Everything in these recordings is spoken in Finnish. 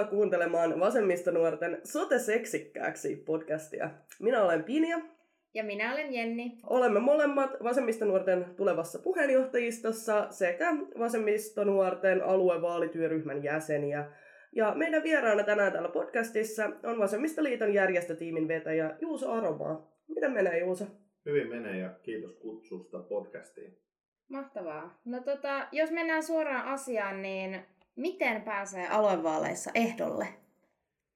Tervetuloa kuuntelemaan Vasemmistonuorten Sote-seksikkääksi podcastia. Minä olen Pinja. Ja minä olen Jenni. Olemme molemmat Vasemmistonuorten tulevassa puheenjohtajistossa sekä Vasemmistonuorten aluevaalityöryhmän jäseniä. Ja meidän vieraana tänään täällä podcastissa on Vasemmistoliiton järjestötiimin vetäjä Juuso Aromaa. Miten menee Juuso? Hyvin menee ja kiitos kutsusta podcastiin. Mahtavaa. No tota, jos mennään suoraan asiaan, niin miten pääsee aluevaaleissa ehdolle?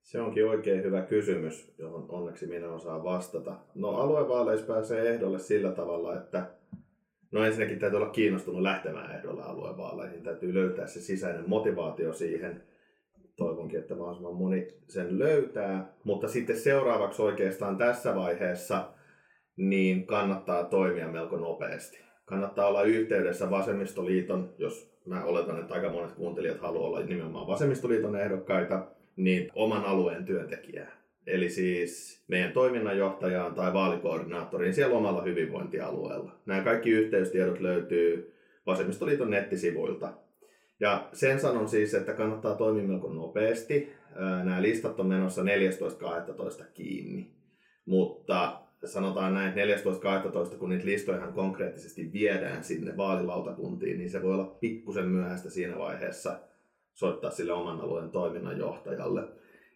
Se onkin oikein hyvä kysymys, johon onneksi minä osaan vastata. No aluevaaleissa pääsee ehdolle sillä tavalla, että no ensinnäkin täytyy olla kiinnostunut lähtemään ehdolle aluevaaleihin. Täytyy löytää se sisäinen motivaatio siihen. Toivonkin, että mahdollisimman moni sen löytää. Mutta sitten seuraavaksi oikeastaan tässä vaiheessa niin kannattaa toimia melko nopeasti. Kannattaa olla yhteydessä Vasemmistoliiton, jos mä oletan, että aika monet kuuntelijat haluaa olla nimenomaan Vasemmistoliiton ehdokkaita, niin oman alueen työntekijää. Eli siis meidän toiminnanjohtajaan tai vaalikoordinaattoriin siellä omalla hyvinvointialueella. Nämä kaikki yhteystiedot löytyy Vasemmistoliiton nettisivuilta. Ja sen sanon siis, että kannattaa toimia melko nopeasti. Nämä listat on menossa 14.12. kiinni. Mutta sanotaan näin, 14.12. kun niitä listoja ihan konkreettisesti viedään sinne vaalilautakuntiin, niin se voi olla pikkusen myöhäistä siinä vaiheessa soittaa sille oman alueen toiminnanjohtajalle.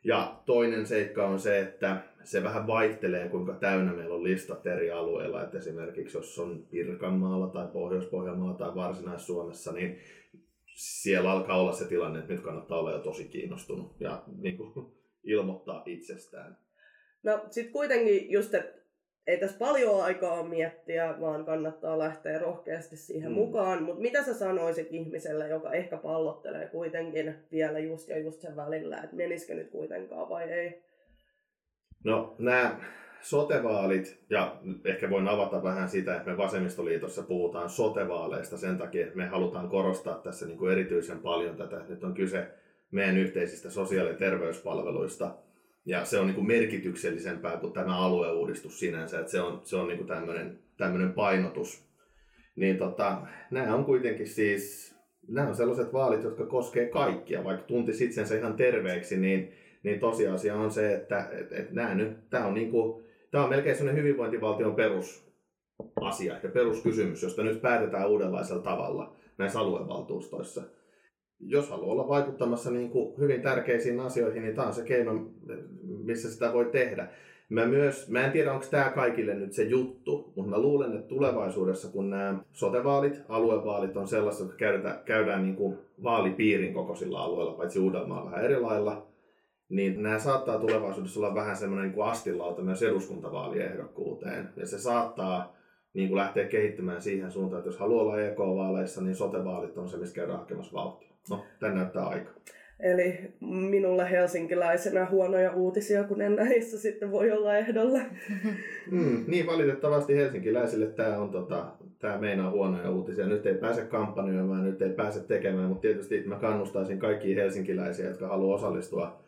Ja toinen seikka on se, että se vähän vaihtelee, kuinka täynnä meillä on listat eri alueilla. Että esimerkiksi jos on Pirkanmaalla tai Pohjois-Pohjanmaalla tai Varsinais-Suomessa, niin siellä alkaa olla se tilanne, että nyt kannattaa olla jo tosi kiinnostunut ja niin kuin, ilmoittaa itsestään. No sitten kuitenkin just, että ei tässä paljon aikaa miettiä, vaan kannattaa lähteä rohkeasti siihen mm. mukaan. Mutta mitä sä sanoisit ihmiselle, joka ehkä pallottelee kuitenkin vielä just ja just sen välillä, että menisikö nyt kuitenkaan vai ei? No nämä sotevaalit, ja ehkä voin avata vähän sitä, että me Vasemmistoliitossa puhutaan sotevaaleista sen takia, että me halutaan korostaa tässä niin kuin erityisen paljon tätä, että nyt on kyse meidän yhteisistä sosiaali- ja terveyspalveluista – ja se on niin merkityksellisempää kuin tämä alueuudistus sinänsä, että se on, se on niin tämmöinen, tämmöinen painotus. Niin tota, nämä on kuitenkin siis, nämä on sellaiset vaalit, jotka koskee kaikkia, vaikka tuntis itsensä ihan terveeksi, niin, niin tosiasia on se, että et, et nämä nyt, tämä on, niin kuin, tämä on melkein sellainen hyvinvointivaltion perusasia ja peruskysymys, josta nyt päätetään uudenlaisella tavalla näissä aluevaltuustoissa jos haluaa olla vaikuttamassa niin kuin hyvin tärkeisiin asioihin, niin tämä on se keino, missä sitä voi tehdä. Mä, myös, mä en tiedä, onko tämä kaikille nyt se juttu, mutta mä luulen, että tulevaisuudessa, kun nämä sotevaalit, aluevaalit on sellaiset, jotka käydään, käydään niin kuin vaalipiirin kokoisilla alueilla, paitsi Uudelmaa vähän eri lailla, niin nämä saattaa tulevaisuudessa olla vähän semmoinen niin astilauta myös eduskuntavaaliehdokkuuteen. Ja se saattaa niin kuin lähteä kehittymään siihen suuntaan, että jos haluaa olla EK-vaaleissa, niin sotevaalit on se, missä käydään hakemassa vauhtia. No, tämä näyttää aika. Eli minulle helsinkiläisenä huonoja uutisia, kun en näissä sitten voi olla ehdolla. Mm, niin, valitettavasti helsinkiläisille tämä on tota, tämä meinaa huonoja uutisia. Nyt ei pääse kampanjoimaan, nyt ei pääse tekemään, mutta tietysti mä kannustaisin kaikkia helsinkiläisiä, jotka haluaa osallistua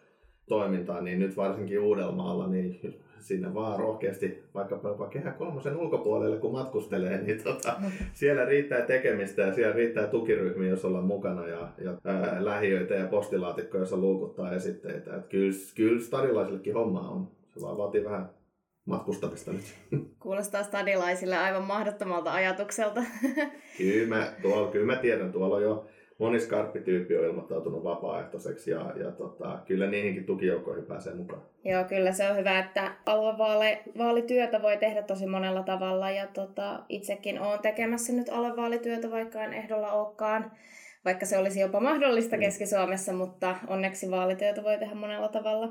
toimintaan, niin nyt varsinkin Uudellamaalla, niin sinne vaan rohkeasti vaikka jopa kehä kolmosen ulkopuolelle, kun matkustelee, niin tota, siellä riittää tekemistä ja siellä riittää tukiryhmiä, jos ollaan mukana ja, ja ää, lähiöitä ja postilaatikkoja, jossa luukuttaa esitteitä. Et kyllä, kyllä stadilaisillekin homma on. Se vaan vaatii vähän matkustamista nyt. Kuulostaa stadilaisille aivan mahdottomalta ajatukselta. kyllä, mä, tuolla, kyllä mä tiedän, tuolla on jo moni skarppityyppi on ilmoittautunut vapaaehtoiseksi ja, ja tota, kyllä niihinkin tukijoukkoihin pääsee mukaan. Joo, kyllä se on hyvä, että aluevaalityötä voi tehdä tosi monella tavalla ja tota, itsekin olen tekemässä nyt aluevaalityötä, vaikka en ehdolla olekaan, vaikka se olisi jopa mahdollista mm. Keski-Suomessa, mutta onneksi vaalityötä voi tehdä monella tavalla.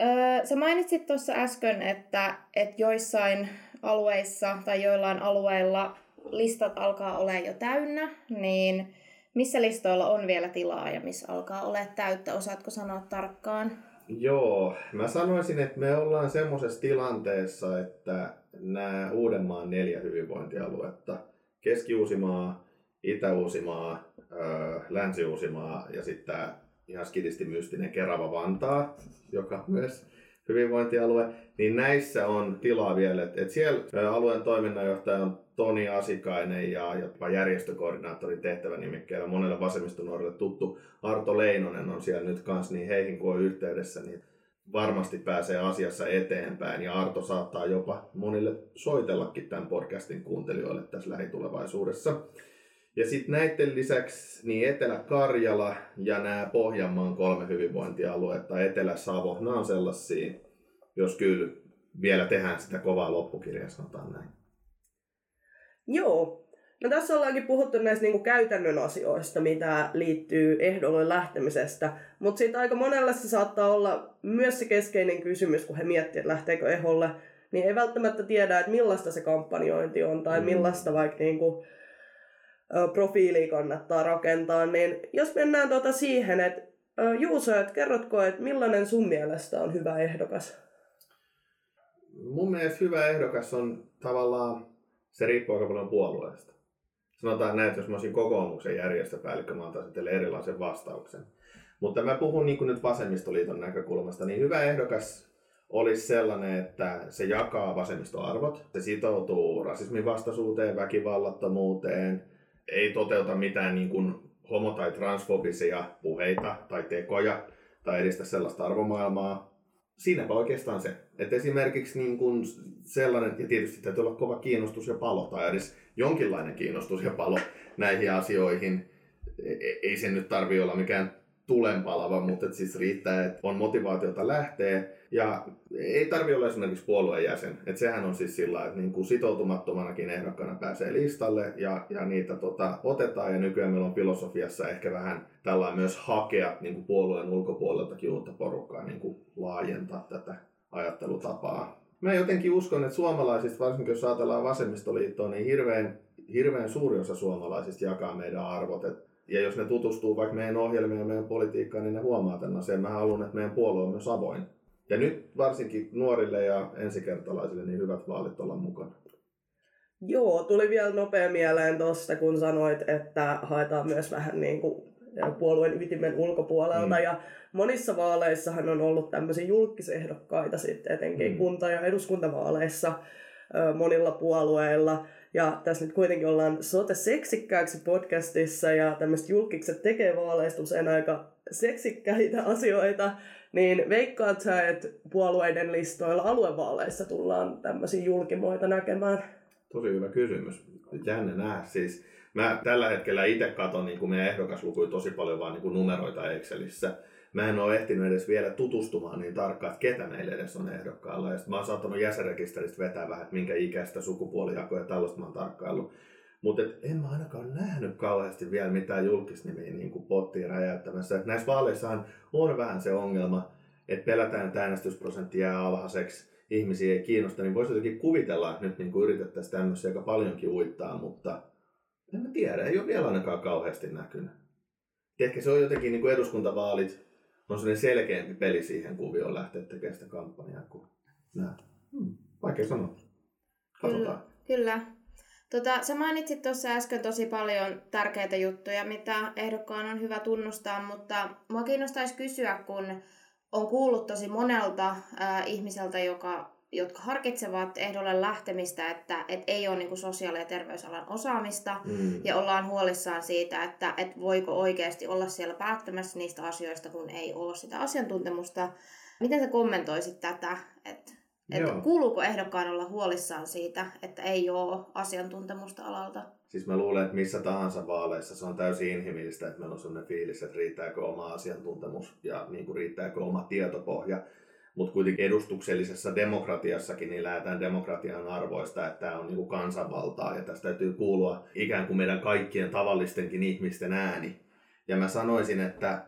Öö, sä mainitsit tuossa äsken, että, että joissain alueissa tai joillain alueilla listat alkaa olla jo täynnä, niin missä listoilla on vielä tilaa ja missä alkaa olla täyttä? Osaatko sanoa tarkkaan? Joo, mä sanoisin, että me ollaan semmoisessa tilanteessa, että nämä Uudenmaan neljä hyvinvointialuetta, Keski-Uusimaa, Itä-Uusimaa, Länsi-Uusimaa ja sitten tämä ihan skidisti mystinen Kerava Vantaa, joka myös hyvinvointialue, niin näissä on tilaa vielä. Et, siellä alueen toiminnanjohtaja on Toni Asikainen ja jopa järjestökoordinaattorin tehtävä nimikkeellä monelle vasemmistonuorille tuttu Arto Leinonen on siellä nyt kanssa, niin heihin kun on yhteydessä, niin varmasti pääsee asiassa eteenpäin ja Arto saattaa jopa monille soitellakin tämän podcastin kuuntelijoille tässä lähitulevaisuudessa. Ja sitten näiden lisäksi niin Etelä-Karjala ja nämä Pohjanmaan kolme hyvinvointialuetta, Etelä-Savo, nämä on sellaisia, jos kyllä vielä tehdään sitä kovaa loppukirjaa, sanotaan näin. Joo. No tässä ollaankin puhuttu näistä niinku käytännön asioista, mitä liittyy ehdolle lähtemisestä, mutta sitten aika monella se saattaa olla myös se keskeinen kysymys, kun he miettivät, että lähteekö ehdolle, niin ei välttämättä tiedä, että millaista se kampanjointi on tai mm. millaista vaikka niinku, profiili kannattaa rakentaa, niin jos mennään tuota siihen, että Juuso, että kerrotko, että millainen sun mielestä on hyvä ehdokas? Mun mielestä hyvä ehdokas on tavallaan, se riippuu aika paljon puolueesta. Sanotaan näin, että jos mä olisin kokoomuksen järjestöpäällikkö, mä antaisin teille erilaisen vastauksen. Mutta mä puhun niin nyt vasemmistoliiton näkökulmasta, niin hyvä ehdokas olisi sellainen, että se jakaa vasemmistoarvot, se sitoutuu rasismin vastaisuuteen, väkivallattomuuteen, ei toteuta mitään niin kuin homo- tai transfobisia puheita tai tekoja tai edistä sellaista arvomaailmaa. Siinäpä oikeastaan se. Että esimerkiksi niin kuin sellainen, ja tietysti täytyy olla kova kiinnostus ja palo, tai edes jonkinlainen kiinnostus ja palo näihin asioihin. E, e, ei se nyt tarvi olla mikään tulenpalava, mutta siis riittää, että on motivaatiota lähteä. Ja ei tarvi olla esimerkiksi puolueen jäsen. Että sehän on siis sillä että niin kuin sitoutumattomanakin ehdokkana pääsee listalle ja, ja niitä tota, otetaan. Ja nykyään meillä on filosofiassa ehkä vähän tällainen myös hakea niin kuin puolueen ulkopuoleltakin uutta porukkaa kuin laajentaa tätä ajattelutapaa. Mä jotenkin uskon, että suomalaisista, varsinkin jos ajatellaan vasemmistoliittoa, niin hirveän, hirveän suuri osa suomalaisista jakaa meidän arvot. Että ja jos ne tutustuu vaikka meidän ohjelmiin ja meidän politiikkaan, niin ne huomaa tämän asian. Mä haluan, että meidän puolue on myös avoin. Ja nyt varsinkin nuorille ja ensikertalaisille niin hyvät vaalit olla mukana. Joo, tuli vielä nopea mieleen tuosta, kun sanoit, että haetaan myös vähän niin kuin puolueen ytimen ulkopuolelta. Mm. Ja monissa vaaleissahan on ollut tämmöisiä julkisehdokkaita sitten, etenkin mm. kunta- ja eduskuntavaaleissa monilla puolueilla. Ja tässä nyt kuitenkin ollaan sote seksikkääksi podcastissa ja tämmöiset julkikset tekee vaaleista usein aika seksikkäitä asioita, niin veikkaat sä, että puolueiden listoilla aluevaaleissa tullaan tämmöisiä julkimoita näkemään? Tosi hyvä kysymys. Jännä nähdä. Siis mä tällä hetkellä itse katson niin meidän ehdokaslukuja tosi paljon vaan niin numeroita Excelissä mä en ole ehtinyt edes vielä tutustumaan niin tarkkaan, että ketä meillä edes on ehdokkaalla. Ja mä oon saattanut jäsenrekisteristä vetää vähän, että minkä ikäistä sukupuolijakoja ja tällaista mä oon tarkkaillut. Mutta en mä ainakaan nähnyt kauheasti vielä mitään julkisnimiä niin kuin pottiin räjäyttämässä. Et näissä vaaleissahan on vähän se ongelma, että pelätään, että äänestysprosentti jää alhaiseksi, ihmisiä ei kiinnosta, niin voisi jotenkin kuvitella, että nyt niin kuin yritettäisiin tämmöisiä aika paljonkin uittaa, mutta en mä tiedä, ei ole vielä ainakaan kauheasti näkynyt. Ehkä se on jotenkin niin kuin eduskuntavaalit, on sellainen selkeämpi peli siihen kuvioon lähteä tekemään sitä kampanjaa kuin nämä. Hmm, vaikea sanoa. Katsotaan. Kyllä. kyllä. Tota, sä mainitsit tuossa äsken tosi paljon tärkeitä juttuja, mitä ehdokkaan on hyvä tunnustaa, mutta mua kiinnostaisi kysyä, kun on kuullut tosi monelta äh, ihmiseltä, joka jotka harkitsevat ehdolle lähtemistä, että et ei ole niin sosiaali- ja terveysalan osaamista mm. ja ollaan huolissaan siitä, että et voiko oikeasti olla siellä päättämässä niistä asioista, kun ei ole sitä asiantuntemusta. Miten sä kommentoisit tätä, että et kuuluuko ehdokkaan olla huolissaan siitä, että ei ole asiantuntemusta alalta? Siis mä luulen, että missä tahansa vaaleissa se on täysin inhimillistä, että meillä on sellainen fiilis, että riittääkö oma asiantuntemus ja niin kuin riittääkö oma tietopohja mutta kuitenkin edustuksellisessa demokratiassakin niin lähdetään demokratian arvoista, että tämä on niin kuin kansanvaltaa ja tästä täytyy kuulua ikään kuin meidän kaikkien tavallistenkin ihmisten ääni. Ja mä sanoisin, että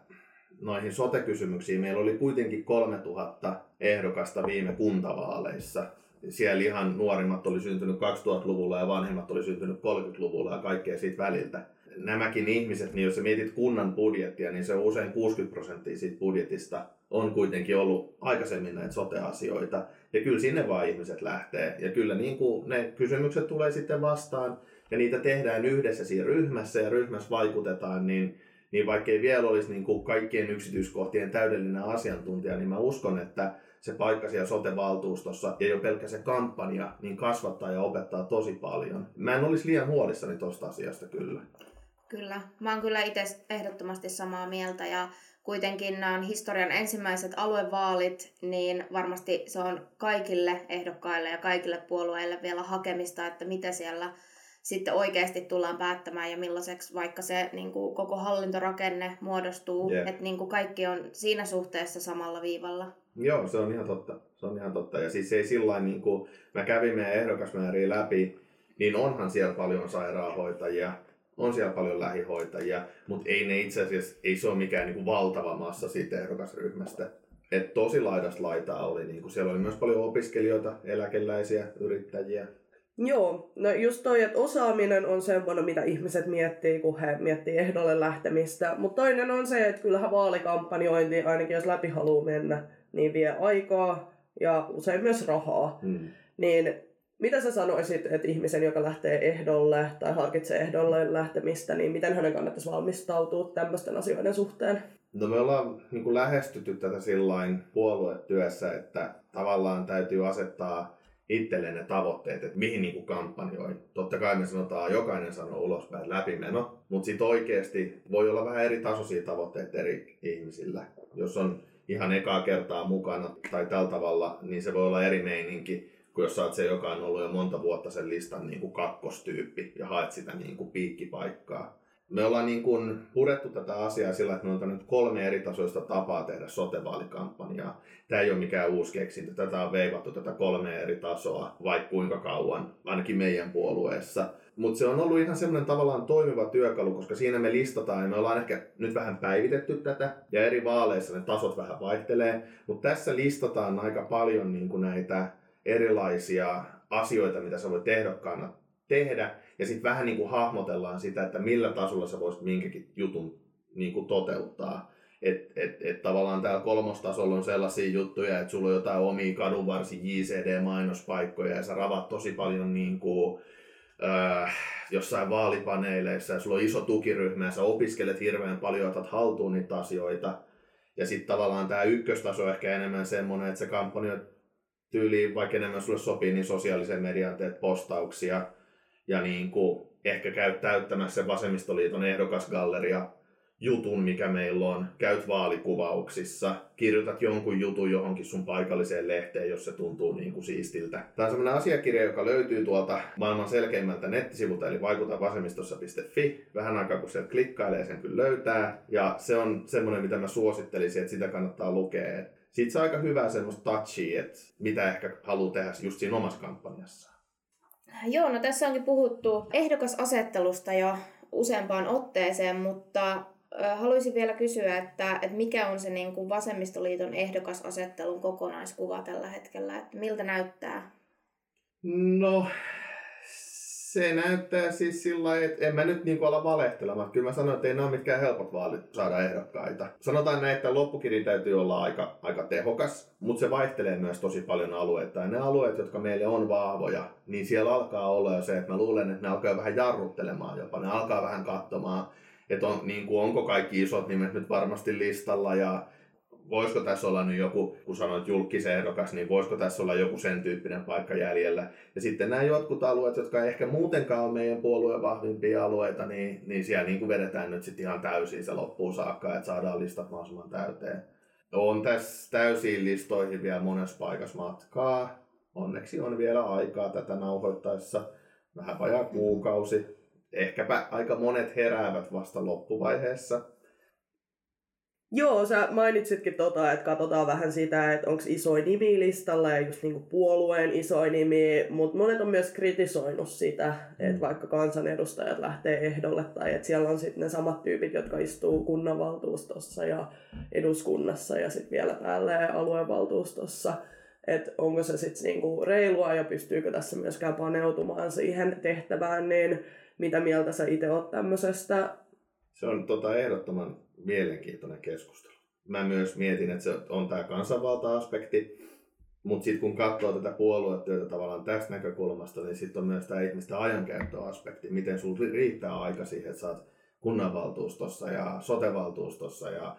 noihin sote-kysymyksiin meillä oli kuitenkin 3000 ehdokasta viime kuntavaaleissa. Siellä ihan nuorimmat oli syntynyt 2000-luvulla ja vanhemmat oli syntynyt 30-luvulla ja kaikkea siitä väliltä. Nämäkin ihmiset, niin jos sä mietit kunnan budjettia, niin se on usein 60 prosenttia siitä budjetista on kuitenkin ollut aikaisemmin näitä sote-asioita. Ja kyllä sinne vaan ihmiset lähtee. Ja kyllä niin kuin ne kysymykset tulee sitten vastaan ja niitä tehdään yhdessä siinä ryhmässä ja ryhmässä vaikutetaan, niin, niin vaikka ei vielä olisi niin kuin kaikkien yksityiskohtien täydellinen asiantuntija, niin mä uskon, että se paikka siellä sote-valtuustossa ja jo pelkkä se kampanja, niin kasvattaa ja opettaa tosi paljon. Mä en olisi liian huolissani tosta asiasta kyllä. Kyllä, mä oon kyllä itse ehdottomasti samaa mieltä ja kuitenkin nämä on historian ensimmäiset aluevaalit, niin varmasti se on kaikille ehdokkaille ja kaikille puolueille vielä hakemista, että mitä siellä sitten oikeasti tullaan päättämään ja millaiseksi vaikka se niin kuin koko hallintorakenne muodostuu, yeah. että niin kuin kaikki on siinä suhteessa samalla viivalla. Joo, se on ihan totta. Se on ihan totta. Ja siis ei sillä niin kuin mä kävin meidän ehdokasmääriä läpi, niin onhan siellä paljon sairaanhoitajia, on siellä paljon lähihoitajia, mutta ei ne itse asiassa, ei se ole mikään niin kuin valtava massa siitä ehdokasryhmästä. Et tosi laidasta laitaa oli, niin kuin siellä oli myös paljon opiskelijoita, eläkeläisiä, yrittäjiä. Joo, no just toi, että osaaminen on semmoinen, mitä ihmiset miettii, kun he miettii ehdolle lähtemistä. Mutta toinen on se, että kyllähän vaalikampanjointi, ainakin jos läpi haluaa mennä, niin vie aikaa ja usein myös rahaa. Mm. Niin mitä sä sanoisit, että ihmisen, joka lähtee ehdolle tai harkitsee ehdolle lähtemistä, niin miten hänen kannattaisi valmistautua tämmöisten asioiden suhteen? No me ollaan niin lähestytty tätä sillain puoluetyössä, että tavallaan täytyy asettaa itselleen ne tavoitteet, että mihin niin kuin kampanjoi. Totta kai me sanotaan, jokainen sanoo ulospäin läpimeno, mutta sitten oikeasti voi olla vähän eri tasoisia tavoitteita eri ihmisillä. Jos on ihan ekaa kertaa mukana tai tällä tavalla, niin se voi olla eri meininki kuin jos oot se, joka on ollut jo monta vuotta sen listan niin kuin kakkostyyppi ja haet sitä niin kuin piikkipaikkaa. Me ollaan niin kuin purettu tätä asiaa sillä, että me on nyt kolme eri tasoista tapaa tehdä sotevaalikampanjaa. Tämä ei ole mikään uusi keksintö. Tätä on veivattu tätä kolme eri tasoa vaikka kuinka kauan, ainakin meidän puolueessa. Mutta se on ollut ihan semmoinen tavallaan toimiva työkalu, koska siinä me listataan ja me ollaan ehkä nyt vähän päivitetty tätä ja eri vaaleissa ne tasot vähän vaihtelee. Mutta tässä listataan aika paljon niin kuin näitä erilaisia asioita, mitä sä voit ehdokkaana tehdä. Ja sitten vähän niin kuin hahmotellaan sitä, että millä tasolla sä voisit minkäkin jutun niin kuin toteuttaa. Että et, et tavallaan täällä kolmostasolla on sellaisia juttuja, että sulla on jotain omia kadunvarsi JCD-mainospaikkoja ja sä ravat tosi paljon niin kuin, äh, jossain vaalipaneeleissa ja sulla on iso tukiryhmä ja sä opiskelet hirveän paljon, otat haltuun niitä asioita. Ja sitten tavallaan tämä ykköstaso on ehkä enemmän semmoinen, että se kampanja tyyliin, vaikka enemmän sulle sopii, niin sosiaalisen median teet postauksia ja niin kuin ehkä käyt täyttämässä vasemmistoliiton ehdokasgalleria jutun, mikä meillä on, käyt vaalikuvauksissa, kirjoitat jonkun jutun johonkin sun paikalliseen lehteen, jos se tuntuu niin kuin siistiltä. Tämä on sellainen asiakirja, joka löytyy tuolta maailman selkeimmältä nettisivulta, eli vaikutavasemmistossa.fi. Vähän aikaa kun sieltä klikkailee, sen kyllä löytää. Ja se on semmoinen, mitä mä suosittelisin, että sitä kannattaa lukea. Siitä saa aika hyvää semmoista touchia, että mitä ehkä haluaa tehdä just siinä omassa kampanjassaan. Joo, no tässä onkin puhuttu ehdokasasettelusta jo useampaan otteeseen, mutta haluaisin vielä kysyä, että, että mikä on se niin kuin vasemmistoliiton ehdokasasettelun kokonaiskuva tällä hetkellä, että miltä näyttää? No, se näyttää siis sillä että en mä nyt niin ala valehtelemaan. Kyllä mä sanoin, että ei nämä ole mitkään helpot vaalit saada ehdokkaita. Sanotaan näin, että loppukirja täytyy olla aika, aika tehokas, mutta se vaihtelee myös tosi paljon alueita. Ja ne alueet, jotka meille on vahvoja, niin siellä alkaa olla jo se, että mä luulen, että ne alkaa vähän jarruttelemaan jopa. Ne alkaa vähän katsomaan, että on, niin kuin, onko kaikki isot nimet nyt varmasti listalla ja voisiko tässä olla nyt joku, kun sanoit julkisehdokas, niin voisiko tässä olla joku sen tyyppinen paikka jäljellä. Ja sitten nämä jotkut alueet, jotka ehkä muutenkaan ole meidän puolueen vahvimpia alueita, niin, niin siellä niin kuin vedetään nyt sitten ihan täysin se loppuun saakka, että saadaan listat mahdollisimman täyteen. On tässä täysiin listoihin vielä monessa paikassa matkaa. Onneksi on vielä aikaa tätä nauhoittaessa. Vähän vajaa kuukausi. Ehkäpä aika monet heräävät vasta loppuvaiheessa Joo, sä mainitsitkin tota, että katsotaan vähän sitä, että onko isoin nimi listalla ja just niinku puolueen isoin nimi, mutta monet on myös kritisoinut sitä, että mm. vaikka kansanedustajat lähtee ehdolle tai että siellä on sitten ne samat tyypit, jotka istuu kunnanvaltuustossa ja eduskunnassa ja sitten vielä täällä aluevaltuustossa, että onko se sitten niinku reilua ja pystyykö tässä myöskään paneutumaan siihen tehtävään, niin mitä mieltä sä itse oot tämmöisestä? Se on tota ehdottoman mielenkiintoinen keskustelu. Mä myös mietin, että se on tämä kansanvalta-aspekti, mutta sitten kun katsoo tätä puoluetyötä tavallaan tästä näkökulmasta, niin sitten on myös tämä ihmisten ajankäyttöaspekti. Miten sinulla riittää aika siihen, että oot kunnanvaltuustossa ja sotevaltuustossa ja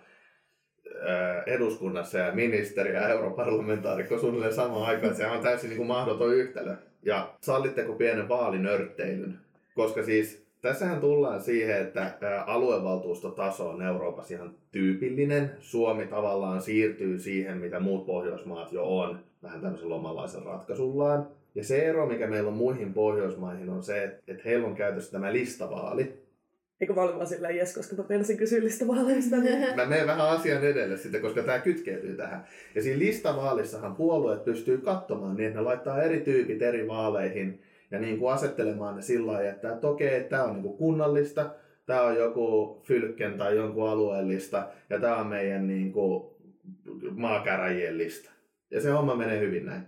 eduskunnassa ja ministeri ja europarlamentaarikko suunnilleen samaan aikaan. Se on täysin niin kuin mahdoton yhtälö. Ja sallitteko pienen vaalinörtteilyn? Koska siis tässähän tullaan siihen, että aluevaltuustotaso on Euroopassa ihan tyypillinen. Suomi tavallaan siirtyy siihen, mitä muut Pohjoismaat jo on, vähän tämmöisen lomalaisen ratkaisullaan. Ja se ero, mikä meillä on muihin Pohjoismaihin, on se, että heillä on käytössä tämä listavaali. Eikö mä olin vaan silleen, jes, koska mä penisin kysyä listavaaleista. mä menen vähän asian edelle sitten, koska tämä kytkeytyy tähän. Ja siinä listavaalissahan puolueet pystyy katsomaan niin, että ne laittaa eri tyypit eri vaaleihin ja niin kuin asettelemaan ne sillä lailla, että, että okei, okay, tämä on niin kuin kunnallista, tämä on joku fylken tai jonkun alueellista ja tämä on meidän niin kuin maakäräjien lista. Ja se homma menee hyvin näin.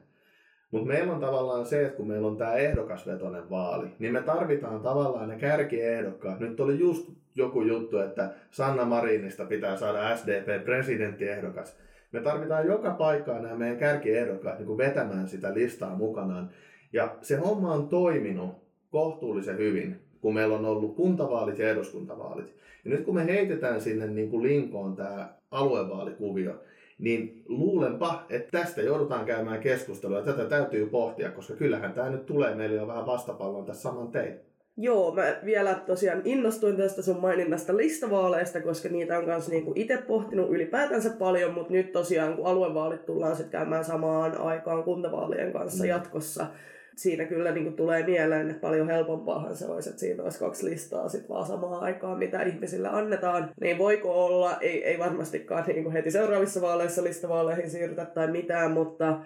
Mutta meillä on tavallaan se, että kun meillä on tämä ehdokasvetoinen vaali, niin me tarvitaan tavallaan ne kärkiehdokkaat. Nyt oli just joku juttu, että Sanna Marinista pitää saada SDP-presidenttiehdokas. Me tarvitaan joka paikkaan nämä meidän kärkiehdokkaat niin vetämään sitä listaa mukanaan. Ja se homma on toiminut kohtuullisen hyvin, kun meillä on ollut kuntavaalit ja eduskuntavaalit. Ja nyt kun me heitetään sinne niin kuin linkoon tämä aluevaalikuvio, niin luulenpa, että tästä joudutaan käymään keskustelua ja tätä täytyy pohtia, koska kyllähän tämä nyt tulee meille jo vähän vastapallon tässä saman tein. Joo, mä vielä tosiaan innostuin tästä sun maininnasta listavaaleista, koska niitä on myös niinku itse pohtinut ylipäätänsä paljon, mutta nyt tosiaan kun aluevaalit tullaan sitten käymään samaan aikaan kuntavaalien kanssa mm. jatkossa, siinä kyllä niin kuin tulee mieleen, että paljon helpompaahan se olisi, että siinä olisi kaksi listaa sit vaan samaan aikaan, mitä ihmisille annetaan. Niin voiko olla, ei, ei varmastikaan niin kuin heti seuraavissa vaaleissa listavaaleihin siirrytä tai mitään, mutta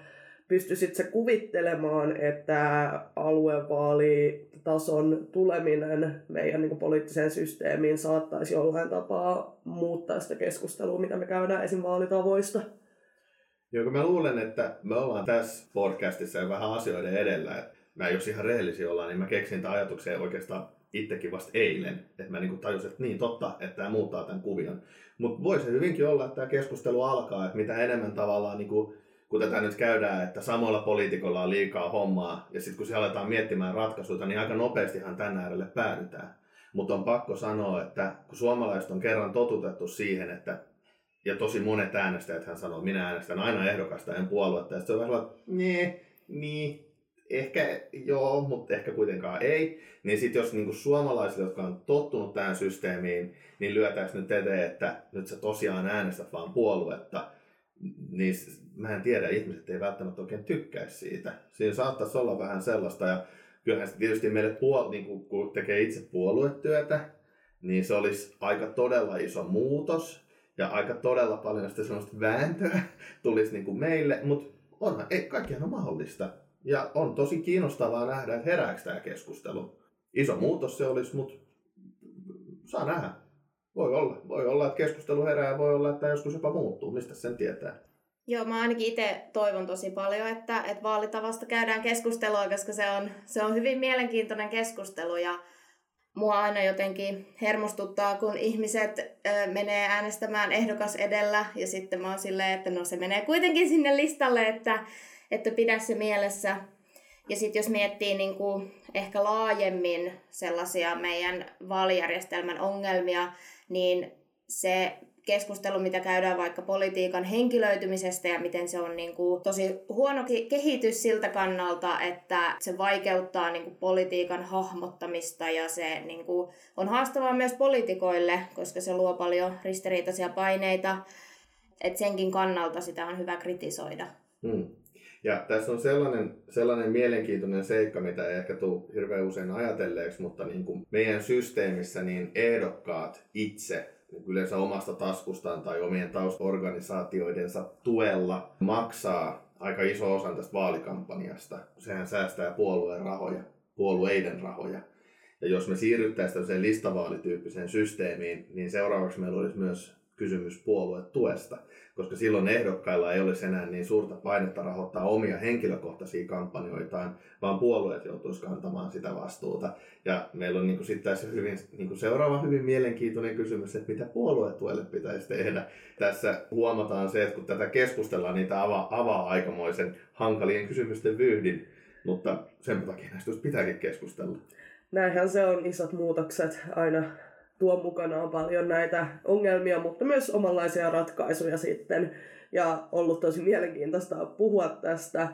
pystyisit se kuvittelemaan, että aluevaalitason tuleminen meidän niin poliittiseen systeemiin saattaisi jollain tapaa muuttaa sitä keskustelua, mitä me käydään esim. vaalitavoista? Joo, mä luulen, että me ollaan tässä podcastissa jo vähän asioiden edellä. Et mä jos ihan rehellisiä ollaan, niin mä keksin tämän ajatuksen oikeastaan itsekin vasta eilen. Että mä niin tajusin, että niin totta, että tämä muuttaa tämän kuvion. Mutta voisi hyvinkin olla, että tämä keskustelu alkaa, että mitä enemmän tavallaan niin kuin, kun tätä nyt käydään, että samoilla poliitikoilla on liikaa hommaa, ja sitten kun se aletaan miettimään ratkaisuja, niin aika nopeastihan tänne äärelle päädytään. Mutta on pakko sanoa, että kun suomalaiset on kerran totutettu siihen, että ja tosi monet äänestäjät hän sanoo, että minä äänestän aina ehdokasta, en puoluetta. Ja se on vähän niin, niin, ehkä joo, mutta ehkä kuitenkaan ei. Niin sitten jos niinku suomalaiset, jotka on tottunut tähän systeemiin, niin lyötäisiin nyt eteen, että nyt sä tosiaan äänestät vaan puoluetta, niin mä en tiedä, ihmiset ei välttämättä oikein tykkäisi siitä. Siinä saattaisi olla vähän sellaista, ja kyllähän se tietysti meille puol- niin kun tekee itse puoluetyötä, niin se olisi aika todella iso muutos, ja aika todella paljon sitä sellaista vääntöä tulisi niin kuin meille, mutta onhan, ei, kaikkihan on mahdollista. Ja on tosi kiinnostavaa nähdä, että herääkö tämä keskustelu. Iso muutos se olisi, mutta saa nähdä. Voi olla. Voi olla, että keskustelu herää ja voi olla, että joskus jopa muuttuu. Mistä sen tietää? Joo, mä ainakin itse toivon tosi paljon, että, että vaalitavasta käydään keskustelua, koska se on, se on hyvin mielenkiintoinen keskustelu ja mua aina jotenkin hermostuttaa, kun ihmiset ö, menee äänestämään ehdokas edellä ja sitten mä oon silleen, että no se menee kuitenkin sinne listalle, että, että pidä se mielessä. Ja sitten jos miettii niin kuin ehkä laajemmin sellaisia meidän vaalijärjestelmän ongelmia, niin se keskustelu, mitä käydään vaikka politiikan henkilöitymisestä ja miten se on niin kuin tosi huono kehitys siltä kannalta, että se vaikeuttaa niin kuin politiikan hahmottamista ja se niin kuin on haastavaa myös poliitikoille, koska se luo paljon ristiriitaisia paineita. Et senkin kannalta sitä on hyvä kritisoida. Hmm. Ja tässä on sellainen, sellainen mielenkiintoinen seikka, mitä ei ehkä tule hirveän usein ajatelleeksi, mutta niin kuin meidän systeemissä niin ehdokkaat itse yleensä omasta taskustaan tai omien taustorganisaatioidensa tuella maksaa aika iso osan tästä vaalikampanjasta. Sehän säästää puolueen rahoja, puolueiden rahoja. Ja jos me siirryttäisiin tällaiseen listavaalityyppiseen systeemiin, niin seuraavaksi meillä olisi myös kysymys puoluetuesta koska silloin ehdokkailla ei olisi enää niin suurta painetta rahoittaa omia henkilökohtaisia kampanjoitaan, vaan puolueet joutuisi kantamaan sitä vastuuta. Ja meillä on niin sitten tässä hyvin, niin seuraava hyvin mielenkiintoinen kysymys, että mitä puoluetuelle pitäisi tehdä. Tässä huomataan se, että kun tätä keskustellaan, niin tämä avaa, avaa aikamoisen hankalien kysymysten vyyhdin, mutta sen takia näistä pitääkin keskustella. Näinhän se on isot muutokset aina tuo mukanaan paljon näitä ongelmia, mutta myös omanlaisia ratkaisuja sitten. Ja ollut tosi mielenkiintoista puhua tästä.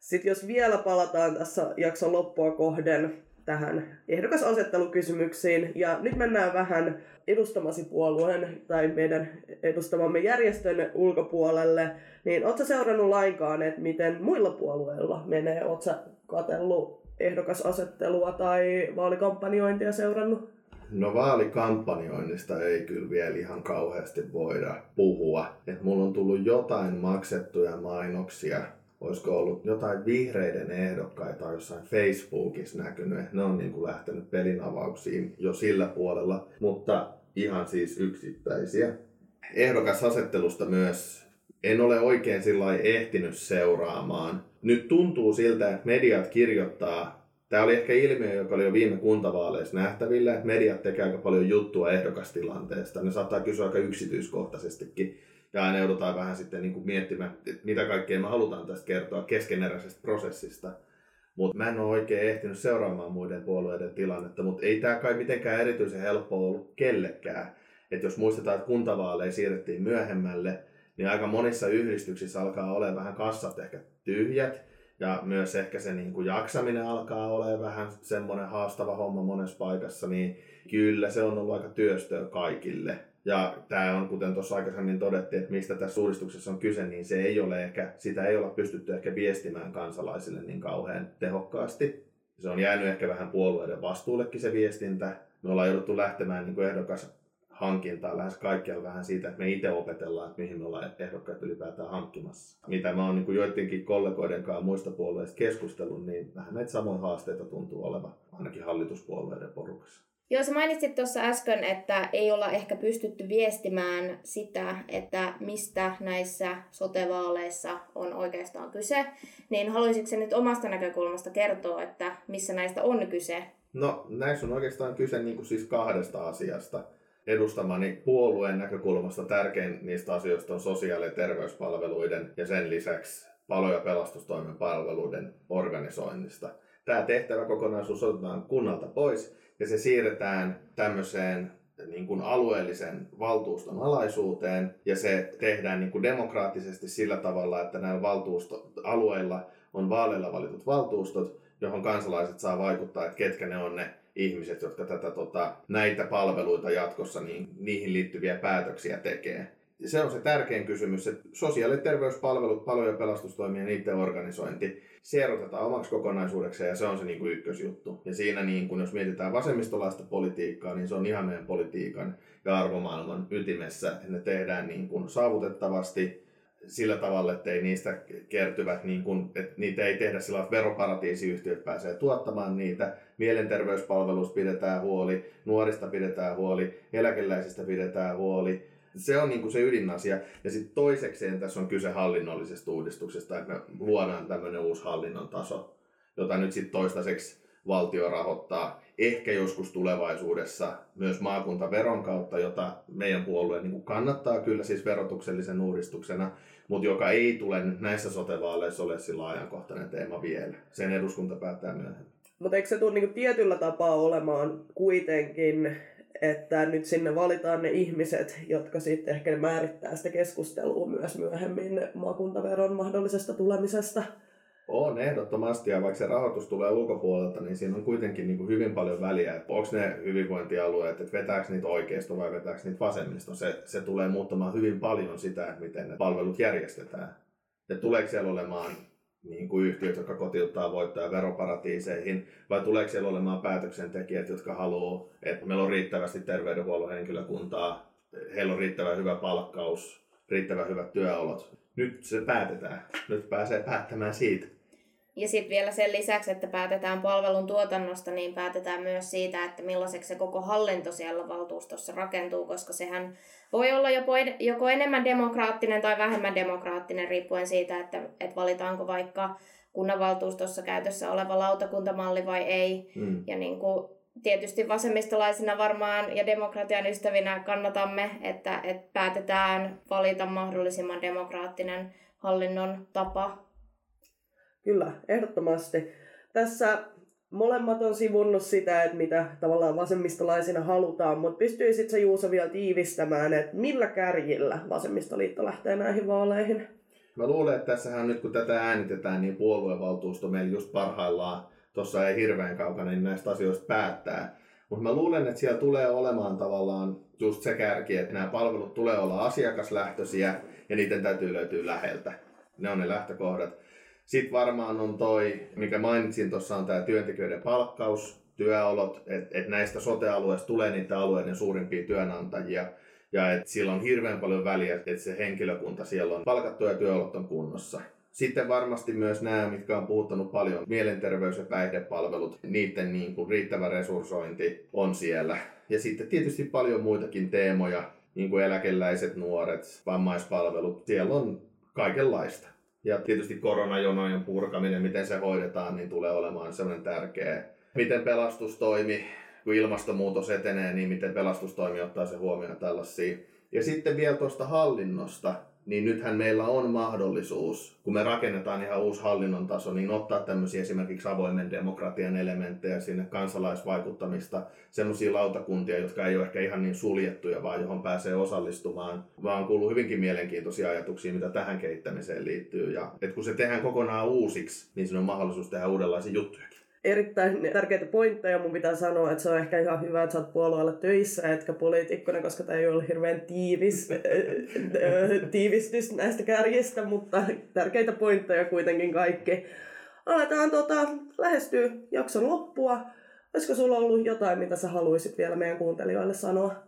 Sitten jos vielä palataan tässä jakson loppua kohden tähän ehdokasasettelukysymyksiin. Ja nyt mennään vähän edustamasi puolueen tai meidän edustamamme järjestön ulkopuolelle. Niin ootko seurannut lainkaan, että miten muilla puolueilla menee? Ootko katsellut ehdokasasettelua tai vaalikampanjointia seurannut? No vaalikampanjoinnista ei kyllä vielä ihan kauheasti voida puhua. Et mulla on tullut jotain maksettuja mainoksia olisiko ollut jotain vihreiden ehdokkaita jossain Facebookissa näkynyt, ne on niin kuin lähtenyt pelinavauksiin jo sillä puolella, mutta ihan siis yksittäisiä. Ehdokasasettelusta myös en ole oikein sillä ehtinyt seuraamaan. Nyt tuntuu siltä, että mediat kirjoittaa Tämä oli ehkä ilmiö, joka oli jo viime kuntavaaleissa nähtävillä, että mediat tekee aika paljon juttua ehdokastilanteesta. Ne saattaa kysyä aika yksityiskohtaisestikin ja aina joudutaan vähän sitten niin kuin miettimään, että mitä kaikkea me halutaan tästä kertoa keskeneräisestä prosessista. Mutta mä en ole oikein ehtinyt seuraamaan muiden puolueiden tilannetta, mutta ei tämä kai mitenkään erityisen helppoa ollut kellekään. Että jos muistetaan, että kuntavaaleja siirrettiin myöhemmälle, niin aika monissa yhdistyksissä alkaa olla vähän kassat ehkä tyhjät. Ja myös ehkä se niin kuin jaksaminen alkaa olla vähän semmoinen haastava homma monessa paikassa, niin kyllä se on ollut aika työstöä kaikille. Ja tämä on, kuten tuossa aikaisemmin todettiin, että mistä tässä uudistuksessa on kyse, niin se ei ole ehkä, sitä ei olla pystytty ehkä viestimään kansalaisille niin kauhean tehokkaasti. Se on jäänyt ehkä vähän puolueiden vastuullekin se viestintä. Me ollaan jouduttu lähtemään niin kuin ehdokas hankintaa lähes kaikkialla vähän siitä, että me itse opetellaan, että mihin me ollaan ehdokkaat ylipäätään hankkimassa. Mitä mä oon niin joidenkin kollegoiden kanssa muista puolueista keskustellut, niin vähän näitä samoja haasteita tuntuu olevan ainakin hallituspuolueiden porukassa. Joo, sä mainitsit tuossa äsken, että ei olla ehkä pystytty viestimään sitä, että mistä näissä sotevaaleissa on oikeastaan kyse. Niin haluaisitko nyt omasta näkökulmasta kertoa, että missä näistä on kyse? No näissä on oikeastaan kyse niin kuin siis kahdesta asiasta. Edustamani puolueen näkökulmasta tärkein niistä asioista on sosiaali- ja terveyspalveluiden ja sen lisäksi palo- ja pelastustoimen palveluiden organisoinnista. Tämä tehtävä kokonaisuus otetaan kunnalta pois ja se siirretään tämmöiseen niin kuin alueellisen valtuuston alaisuuteen ja se tehdään niin kuin demokraattisesti sillä tavalla, että näillä valtuusto- alueilla on vaaleilla valitut valtuustot, johon kansalaiset saa vaikuttaa, että ketkä ne on ne ihmiset, jotka tätä, tota, näitä palveluita jatkossa niin, niihin liittyviä päätöksiä tekee se on se tärkein kysymys, että sosiaali- ja terveyspalvelut, palo- ja pelastustoimien niiden organisointi, se erotetaan omaksi kokonaisuudekseen ja se on se niin kuin ykkösjuttu. Ja siinä niin kuin, jos mietitään vasemmistolaista politiikkaa, niin se on ihan meidän politiikan ja arvomaailman ytimessä, että ne tehdään niin kuin saavutettavasti sillä tavalla, että ei niistä kertyvät, niin kuin, että niitä ei tehdä sillä että veroparatiisiyhtiöt pääsee tuottamaan niitä, mielenterveyspalveluista pidetään huoli, nuorista pidetään huoli, eläkeläisistä pidetään huoli, se on niinku se ydinasia. Ja sitten toisekseen tässä on kyse hallinnollisesta uudistuksesta, että me luodaan tämmöinen uusi hallinnon taso, jota nyt sitten toistaiseksi valtio rahoittaa. Ehkä joskus tulevaisuudessa myös maakuntaveron kautta, jota meidän puolue niin kannattaa kyllä siis verotuksellisen uudistuksena, mutta joka ei tule näissä sotevaaleissa ole sillä ajankohtainen teema vielä. Sen eduskunta päättää myöhemmin. Mutta eikö se tule niinku tietyllä tapaa olemaan kuitenkin että nyt sinne valitaan ne ihmiset, jotka sitten ehkä määrittää sitä keskustelua myös myöhemmin maakuntaveron mahdollisesta tulemisesta. On ehdottomasti, ja vaikka se rahoitus tulee ulkopuolelta, niin siinä on kuitenkin niin kuin hyvin paljon väliä, että onko ne hyvinvointialueet, että vetääkö niitä oikeisto vai vetääkö niitä vasemmisto. Se, se tulee muuttamaan hyvin paljon sitä, että miten ne palvelut järjestetään. Ja tuleeko siellä olemaan niin kuin yhtiöt, jotka kotiuttaa voittoja veroparatiiseihin, vai tuleeko siellä olemaan päätöksentekijät, jotka haluaa, että meillä on riittävästi terveydenhuollon henkilökuntaa, heillä on riittävän hyvä palkkaus, riittävän hyvät työolot. Nyt se päätetään. Nyt pääsee päättämään siitä. Ja sitten vielä sen lisäksi, että päätetään palvelun tuotannosta, niin päätetään myös siitä, että millaiseksi se koko hallinto siellä valtuustossa rakentuu, koska sehän voi olla joko, joko enemmän demokraattinen tai vähemmän demokraattinen, riippuen siitä, että, että valitaanko vaikka kunnanvaltuustossa käytössä oleva lautakuntamalli vai ei. Mm. Ja niin kuin, tietysti vasemmistolaisina varmaan ja demokratian ystävinä kannatamme, että, että päätetään valita mahdollisimman demokraattinen hallinnon tapa Kyllä, ehdottomasti. Tässä molemmat on sivunnut sitä, että mitä tavallaan vasemmistolaisina halutaan, mutta pystyisit se Juuso vielä tiivistämään, että millä kärjillä vasemmistoliitto lähtee näihin vaaleihin? Mä luulen, että tässähän nyt kun tätä äänitetään, niin puoluevaltuusto meillä just parhaillaan, tuossa ei hirveän kaukana, niin näistä asioista päättää. Mutta mä luulen, että siellä tulee olemaan tavallaan just se kärki, että nämä palvelut tulee olla asiakaslähtöisiä ja niiden täytyy löytyä läheltä. Ne on ne lähtökohdat. Sitten varmaan on toi, mikä mainitsin tuossa, on tämä työntekijöiden palkkaus, työolot, että et näistä sote-alueista tulee niitä alueiden suurimpia työnantajia. Ja että sillä on hirveän paljon väliä, että se henkilökunta siellä on palkattu ja työolot on kunnossa. Sitten varmasti myös nämä, mitkä on puhuttanut paljon, mielenterveys- ja päihdepalvelut, niiden niin kuin riittävä resurssointi on siellä. Ja sitten tietysti paljon muitakin teemoja, niin kuin eläkeläiset, nuoret, vammaispalvelut, siellä on kaikenlaista. Ja tietysti koronajonojen purkaminen, miten se hoidetaan, niin tulee olemaan sellainen tärkeä. Miten pelastustoimi, kun ilmastonmuutos etenee, niin miten pelastustoimi ottaa se huomioon tällaisia. Ja sitten vielä tuosta hallinnosta, niin nythän meillä on mahdollisuus, kun me rakennetaan ihan uusi hallinnon taso, niin ottaa tämmöisiä esimerkiksi avoimen demokratian elementtejä sinne, kansalaisvaikuttamista, semmoisia lautakuntia, jotka ei ole ehkä ihan niin suljettuja, vaan johon pääsee osallistumaan, vaan kuuluu hyvinkin mielenkiintoisia ajatuksia, mitä tähän kehittämiseen liittyy. Ja että kun se tehdään kokonaan uusiksi, niin siinä on mahdollisuus tehdä uudenlaisia juttuja erittäin tärkeitä pointteja. Mun pitää sanoa, että se on ehkä ihan hyvä, että sä oot puolueella töissä, etkä poliitikkona, koska tämä ei ole hirveän tiivis, tiivistys näistä kärjistä, mutta tärkeitä pointteja kuitenkin kaikki. Aletaan tota, lähestyä jakson loppua. Olisiko sulla ollut jotain, mitä sä haluaisit vielä meidän kuuntelijoille sanoa?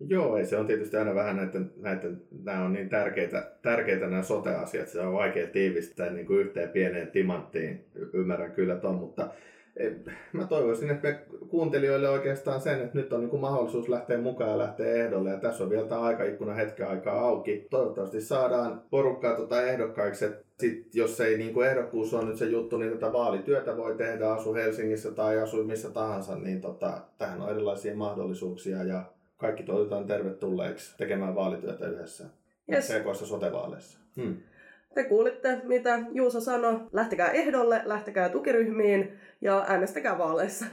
Joo, ei se on tietysti aina vähän näiden, näiden nämä on niin tärkeitä, tärkeitä nämä sote-asiat, se on vaikea tiivistää niin kuin yhteen pieneen timanttiin, ymmärrän kyllä ton, mutta eh, mä toivoisin, että me kuuntelijoille oikeastaan sen, että nyt on niin kuin mahdollisuus lähteä mukaan ja lähteä ehdolle, ja tässä on vielä tämä aikaikkuna hetken aikaa auki. Toivottavasti saadaan porukkaa tuota ehdokkaiksi, että sit, jos ei niin kuin ehdokkuus on nyt se juttu, niin tätä vaalityötä voi tehdä, asu Helsingissä tai asu missä tahansa, niin tota, tähän on erilaisia mahdollisuuksia, ja kaikki toivotaan tervetulleeksi tekemään vaalityötä yhdessä. Yes. Sekoissa sotevaaleissa. Hmm. Te kuulitte, mitä Juuso sanoi. Lähtekää ehdolle, lähtekää tukiryhmiin ja äänestäkää vaaleissa.